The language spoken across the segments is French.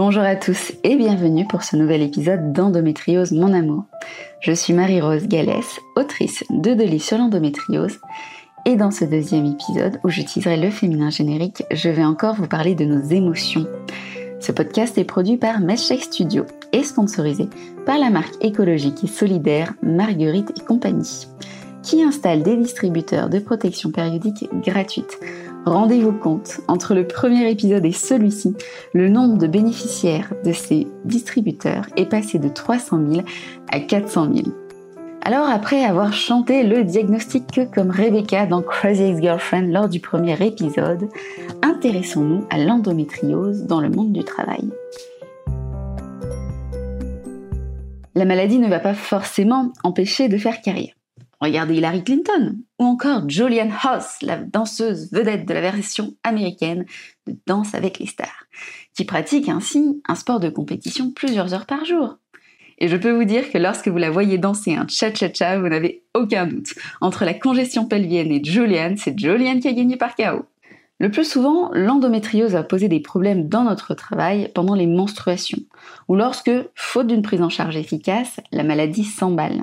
Bonjour à tous et bienvenue pour ce nouvel épisode d'Endométriose Mon Amour. Je suis Marie-Rose Gallès, autrice de deux sur l'endométriose. Et dans ce deuxième épisode, où j'utiliserai le féminin générique, je vais encore vous parler de nos émotions. Ce podcast est produit par Meshcheck Studio et sponsorisé par la marque écologique et solidaire Marguerite et compagnie, qui installe des distributeurs de protection périodique gratuite Rendez-vous compte, entre le premier épisode et celui-ci, le nombre de bénéficiaires de ces distributeurs est passé de 300 000 à 400 000. Alors après avoir chanté le diagnostic comme Rebecca dans Crazy Ex-Girlfriend lors du premier épisode, intéressons-nous à l'endométriose dans le monde du travail. La maladie ne va pas forcément empêcher de faire carrière. Regardez Hillary Clinton ou encore Julianne Hoss, la danseuse vedette de la version américaine de Danse avec les stars, qui pratique ainsi un sport de compétition plusieurs heures par jour. Et je peux vous dire que lorsque vous la voyez danser un cha-cha-cha, vous n'avez aucun doute. Entre la congestion pelvienne et Julianne, c'est Julianne qui a gagné par chaos. Le plus souvent, l'endométriose va poser des problèmes dans notre travail pendant les menstruations, ou lorsque, faute d'une prise en charge efficace, la maladie s'emballe.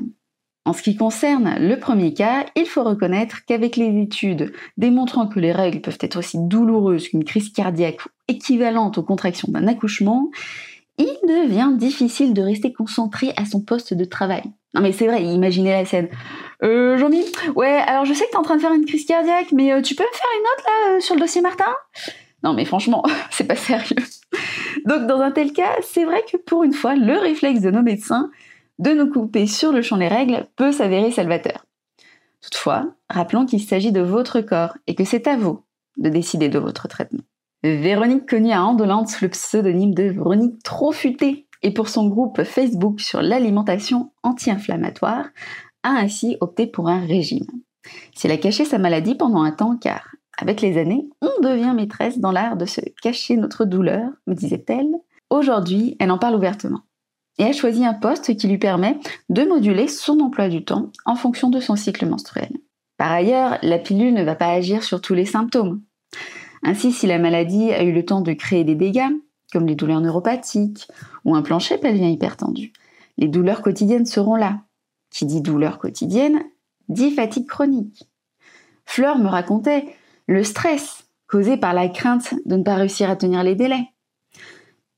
En ce qui concerne le premier cas, il faut reconnaître qu'avec les études démontrant que les règles peuvent être aussi douloureuses qu'une crise cardiaque équivalente aux contractions d'un accouchement, il devient difficile de rester concentré à son poste de travail. Non mais c'est vrai, imaginez la scène. Euh, Jean-Mi, ouais, alors je sais que t'es en train de faire une crise cardiaque, mais euh, tu peux me faire une note là euh, sur le dossier Martin? Non mais franchement, c'est pas sérieux. Donc dans un tel cas, c'est vrai que pour une fois, le réflexe de nos médecins, de nous couper sur le champ des règles peut s'avérer salvateur. Toutefois, rappelons qu'il s'agit de votre corps et que c'est à vous de décider de votre traitement. Véronique connue à Andolante sous le pseudonyme de Véronique Trop Futée et pour son groupe Facebook sur l'alimentation anti-inflammatoire, a ainsi opté pour un régime. Si elle a caché sa maladie pendant un temps car, avec les années, on devient maîtresse dans l'art de se cacher notre douleur, me disait-elle, aujourd'hui elle en parle ouvertement et elle choisit un poste qui lui permet de moduler son emploi du temps en fonction de son cycle menstruel. Par ailleurs, la pilule ne va pas agir sur tous les symptômes. Ainsi, si la maladie a eu le temps de créer des dégâts, comme les douleurs neuropathiques ou un plancher pelvien hypertendu, les douleurs quotidiennes seront là. Qui dit douleur quotidienne dit fatigue chronique. Fleur me racontait le stress causé par la crainte de ne pas réussir à tenir les délais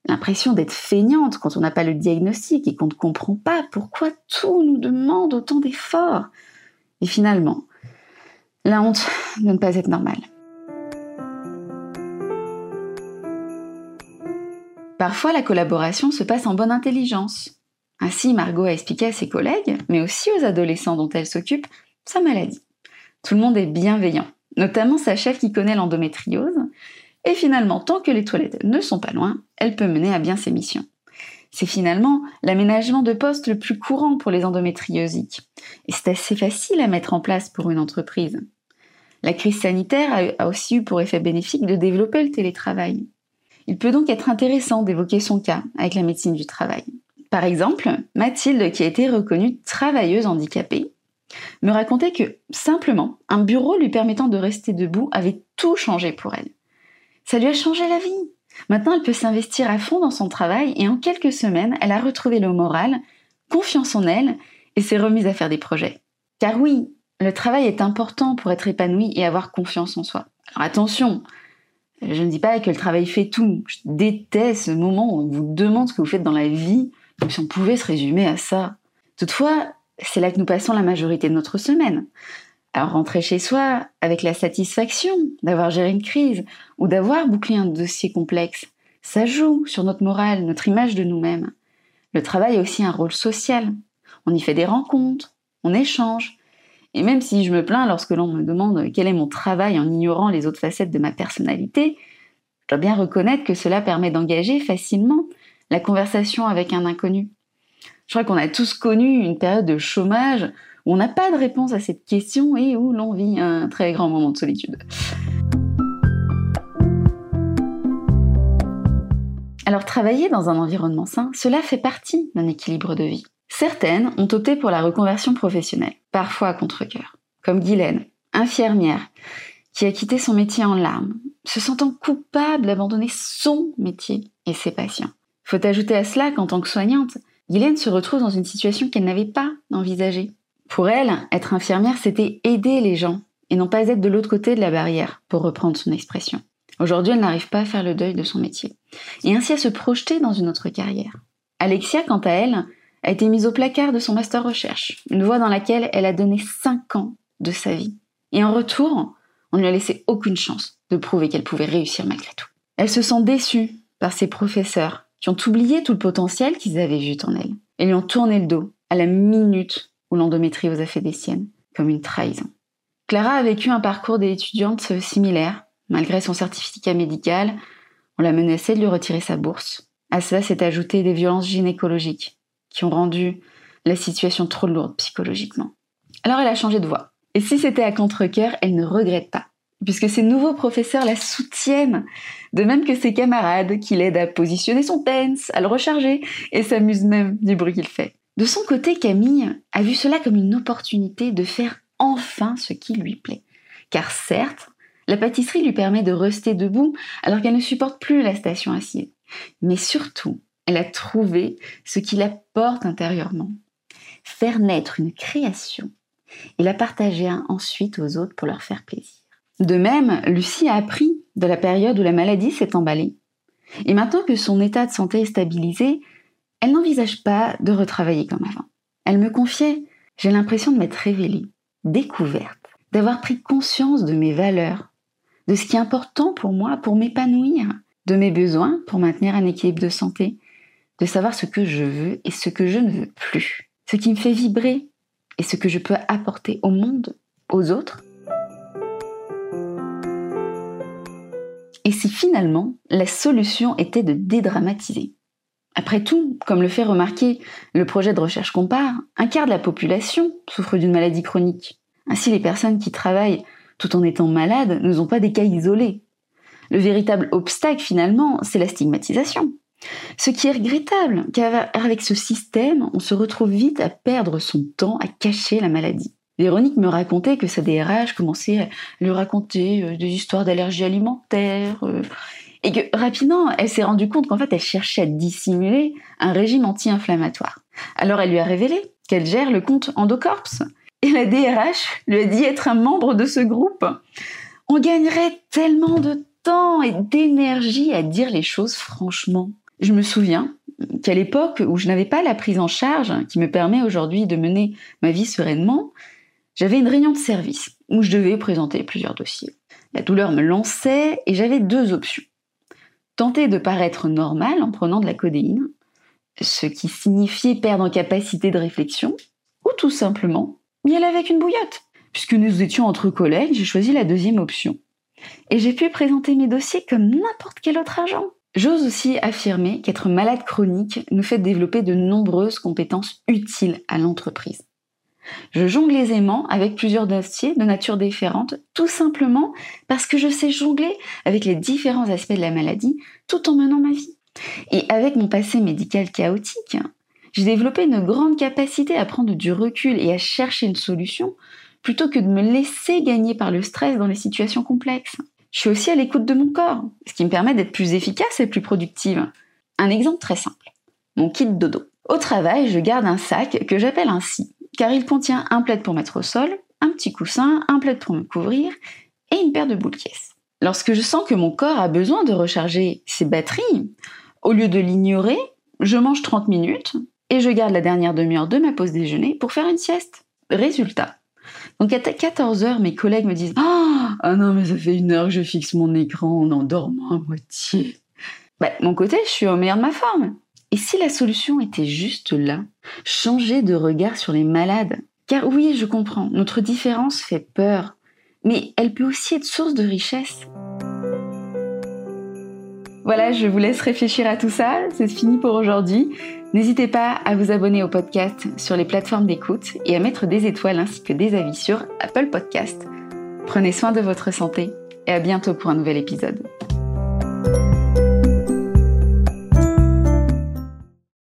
l'impression d'être feignante quand on n'a pas le diagnostic et qu'on ne comprend pas pourquoi tout nous demande autant d'efforts. Et finalement, la honte de ne pas être normale. Parfois, la collaboration se passe en bonne intelligence. Ainsi, Margot a expliqué à ses collègues, mais aussi aux adolescents dont elle s'occupe, sa maladie. Tout le monde est bienveillant, notamment sa chef qui connaît l'endométriose, et finalement, tant que les toilettes ne sont pas loin, elle peut mener à bien ses missions. C'est finalement l'aménagement de poste le plus courant pour les endométriosiques. Et c'est assez facile à mettre en place pour une entreprise. La crise sanitaire a aussi eu pour effet bénéfique de développer le télétravail. Il peut donc être intéressant d'évoquer son cas avec la médecine du travail. Par exemple, Mathilde, qui a été reconnue travailleuse handicapée, me racontait que, simplement, un bureau lui permettant de rester debout avait tout changé pour elle. Ça lui a changé la vie. Maintenant, elle peut s'investir à fond dans son travail et en quelques semaines, elle a retrouvé le moral, confiance en elle et s'est remise à faire des projets. Car oui, le travail est important pour être épanoui et avoir confiance en soi. Alors attention, je ne dis pas que le travail fait tout. Je déteste ce moment où on vous demande ce que vous faites dans la vie, comme si on pouvait se résumer à ça. Toutefois, c'est là que nous passons la majorité de notre semaine. Alors rentrer chez soi avec la satisfaction d'avoir géré une crise ou d'avoir bouclé un dossier complexe, ça joue sur notre morale, notre image de nous-mêmes. Le travail a aussi un rôle social. On y fait des rencontres, on échange. Et même si je me plains lorsque l'on me demande quel est mon travail en ignorant les autres facettes de ma personnalité, je dois bien reconnaître que cela permet d'engager facilement la conversation avec un inconnu. Je crois qu'on a tous connu une période de chômage on n'a pas de réponse à cette question et où l'on vit un très grand moment de solitude. Alors travailler dans un environnement sain, cela fait partie d'un équilibre de vie. Certaines ont opté pour la reconversion professionnelle, parfois à contre-coeur, comme Guylaine, infirmière, qui a quitté son métier en larmes, se sentant coupable d'abandonner son métier et ses patients. Faut ajouter à cela qu'en tant que soignante, Guylaine se retrouve dans une situation qu'elle n'avait pas envisagée. Pour elle, être infirmière, c'était aider les gens et non pas être de l'autre côté de la barrière, pour reprendre son expression. Aujourd'hui, elle n'arrive pas à faire le deuil de son métier, et ainsi à se projeter dans une autre carrière. Alexia, quant à elle, a été mise au placard de son master recherche, une voie dans laquelle elle a donné 5 ans de sa vie. Et en retour, on ne lui a laissé aucune chance de prouver qu'elle pouvait réussir malgré tout. Elle se sent déçue par ses professeurs qui ont oublié tout le potentiel qu'ils avaient vu en elle et lui ont tourné le dos à la minute où l'endométriose a fait des siennes, comme une trahison. Clara a vécu un parcours d'étudiante similaire. Malgré son certificat médical, on l'a menacé de lui retirer sa bourse. À cela s'est ajouté des violences gynécologiques qui ont rendu la situation trop lourde psychologiquement. Alors elle a changé de voie. Et si c'était à contre-cœur, elle ne regrette pas, puisque ses nouveaux professeurs la soutiennent, de même que ses camarades qui l'aident à positionner son pens, à le recharger, et s'amusent même du bruit qu'il fait. De son côté, Camille a vu cela comme une opportunité de faire enfin ce qui lui plaît. Car certes, la pâtisserie lui permet de rester debout alors qu'elle ne supporte plus la station assise. Mais surtout, elle a trouvé ce qui la porte intérieurement. Faire naître une création et la partager ensuite aux autres pour leur faire plaisir. De même, Lucie a appris de la période où la maladie s'est emballée. Et maintenant que son état de santé est stabilisé, elle n'envisage pas de retravailler comme avant. Elle me confiait J'ai l'impression de m'être révélée, découverte, d'avoir pris conscience de mes valeurs, de ce qui est important pour moi pour m'épanouir, de mes besoins pour maintenir un équilibre de santé, de savoir ce que je veux et ce que je ne veux plus, ce qui me fait vibrer et ce que je peux apporter au monde, aux autres. Et si finalement la solution était de dédramatiser Après tout, comme le fait remarquer le projet de recherche compare, un quart de la population souffre d'une maladie chronique. Ainsi, les personnes qui travaillent tout en étant malades ne sont pas des cas isolés. Le véritable obstacle finalement, c'est la stigmatisation. Ce qui est regrettable, car avec ce système, on se retrouve vite à perdre son temps à cacher la maladie. Véronique me racontait que sa DRH commençait à lui raconter euh, des histoires d'allergie alimentaire, euh, et que rapidement, elle s'est rendue compte qu'en fait, elle cherchait à dissimuler un régime anti-inflammatoire. Alors elle lui a révélé qu'elle gère le compte Endocorps. Et la DRH lui a dit être un membre de ce groupe. On gagnerait tellement de temps et d'énergie à dire les choses franchement. Je me souviens qu'à l'époque où je n'avais pas la prise en charge qui me permet aujourd'hui de mener ma vie sereinement, j'avais une réunion de service où je devais présenter plusieurs dossiers. La douleur me lançait et j'avais deux options. Tenter de paraître normal en prenant de la codéine, ce qui signifiait perdre en capacité de réflexion, ou tout simplement y aller avec une bouillotte. Puisque nous étions entre collègues, j'ai choisi la deuxième option. Et j'ai pu présenter mes dossiers comme n'importe quel autre agent. J'ose aussi affirmer qu'être malade chronique nous fait développer de nombreuses compétences utiles à l'entreprise. Je jongle aisément avec plusieurs dossiers de nature différente, tout simplement parce que je sais jongler avec les différents aspects de la maladie tout en menant ma vie. Et avec mon passé médical chaotique, j'ai développé une grande capacité à prendre du recul et à chercher une solution plutôt que de me laisser gagner par le stress dans les situations complexes. Je suis aussi à l'écoute de mon corps, ce qui me permet d'être plus efficace et plus productive. Un exemple très simple. Mon kit dodo. Au travail, je garde un sac que j'appelle ainsi, car il contient un plaid pour mettre au sol, un petit coussin, un plaid pour me couvrir et une paire de boules caisses. Lorsque je sens que mon corps a besoin de recharger ses batteries, au lieu de l'ignorer, je mange 30 minutes et je garde la dernière demi-heure de ma pause déjeuner pour faire une sieste. Résultat, donc à 14h, mes collègues me disent Ah non, mais ça fait une heure que je fixe mon écran en endormant à moitié. Bah, mon côté, je suis au meilleur de ma forme. Et si la solution était juste là Changer de regard sur les malades? Car oui, je comprends, notre différence fait peur, mais elle peut aussi être source de richesse. Voilà, je vous laisse réfléchir à tout ça. C'est fini pour aujourd'hui. N'hésitez pas à vous abonner au podcast sur les plateformes d'écoute et à mettre des étoiles ainsi que des avis sur Apple Podcast. Prenez soin de votre santé et à bientôt pour un nouvel épisode.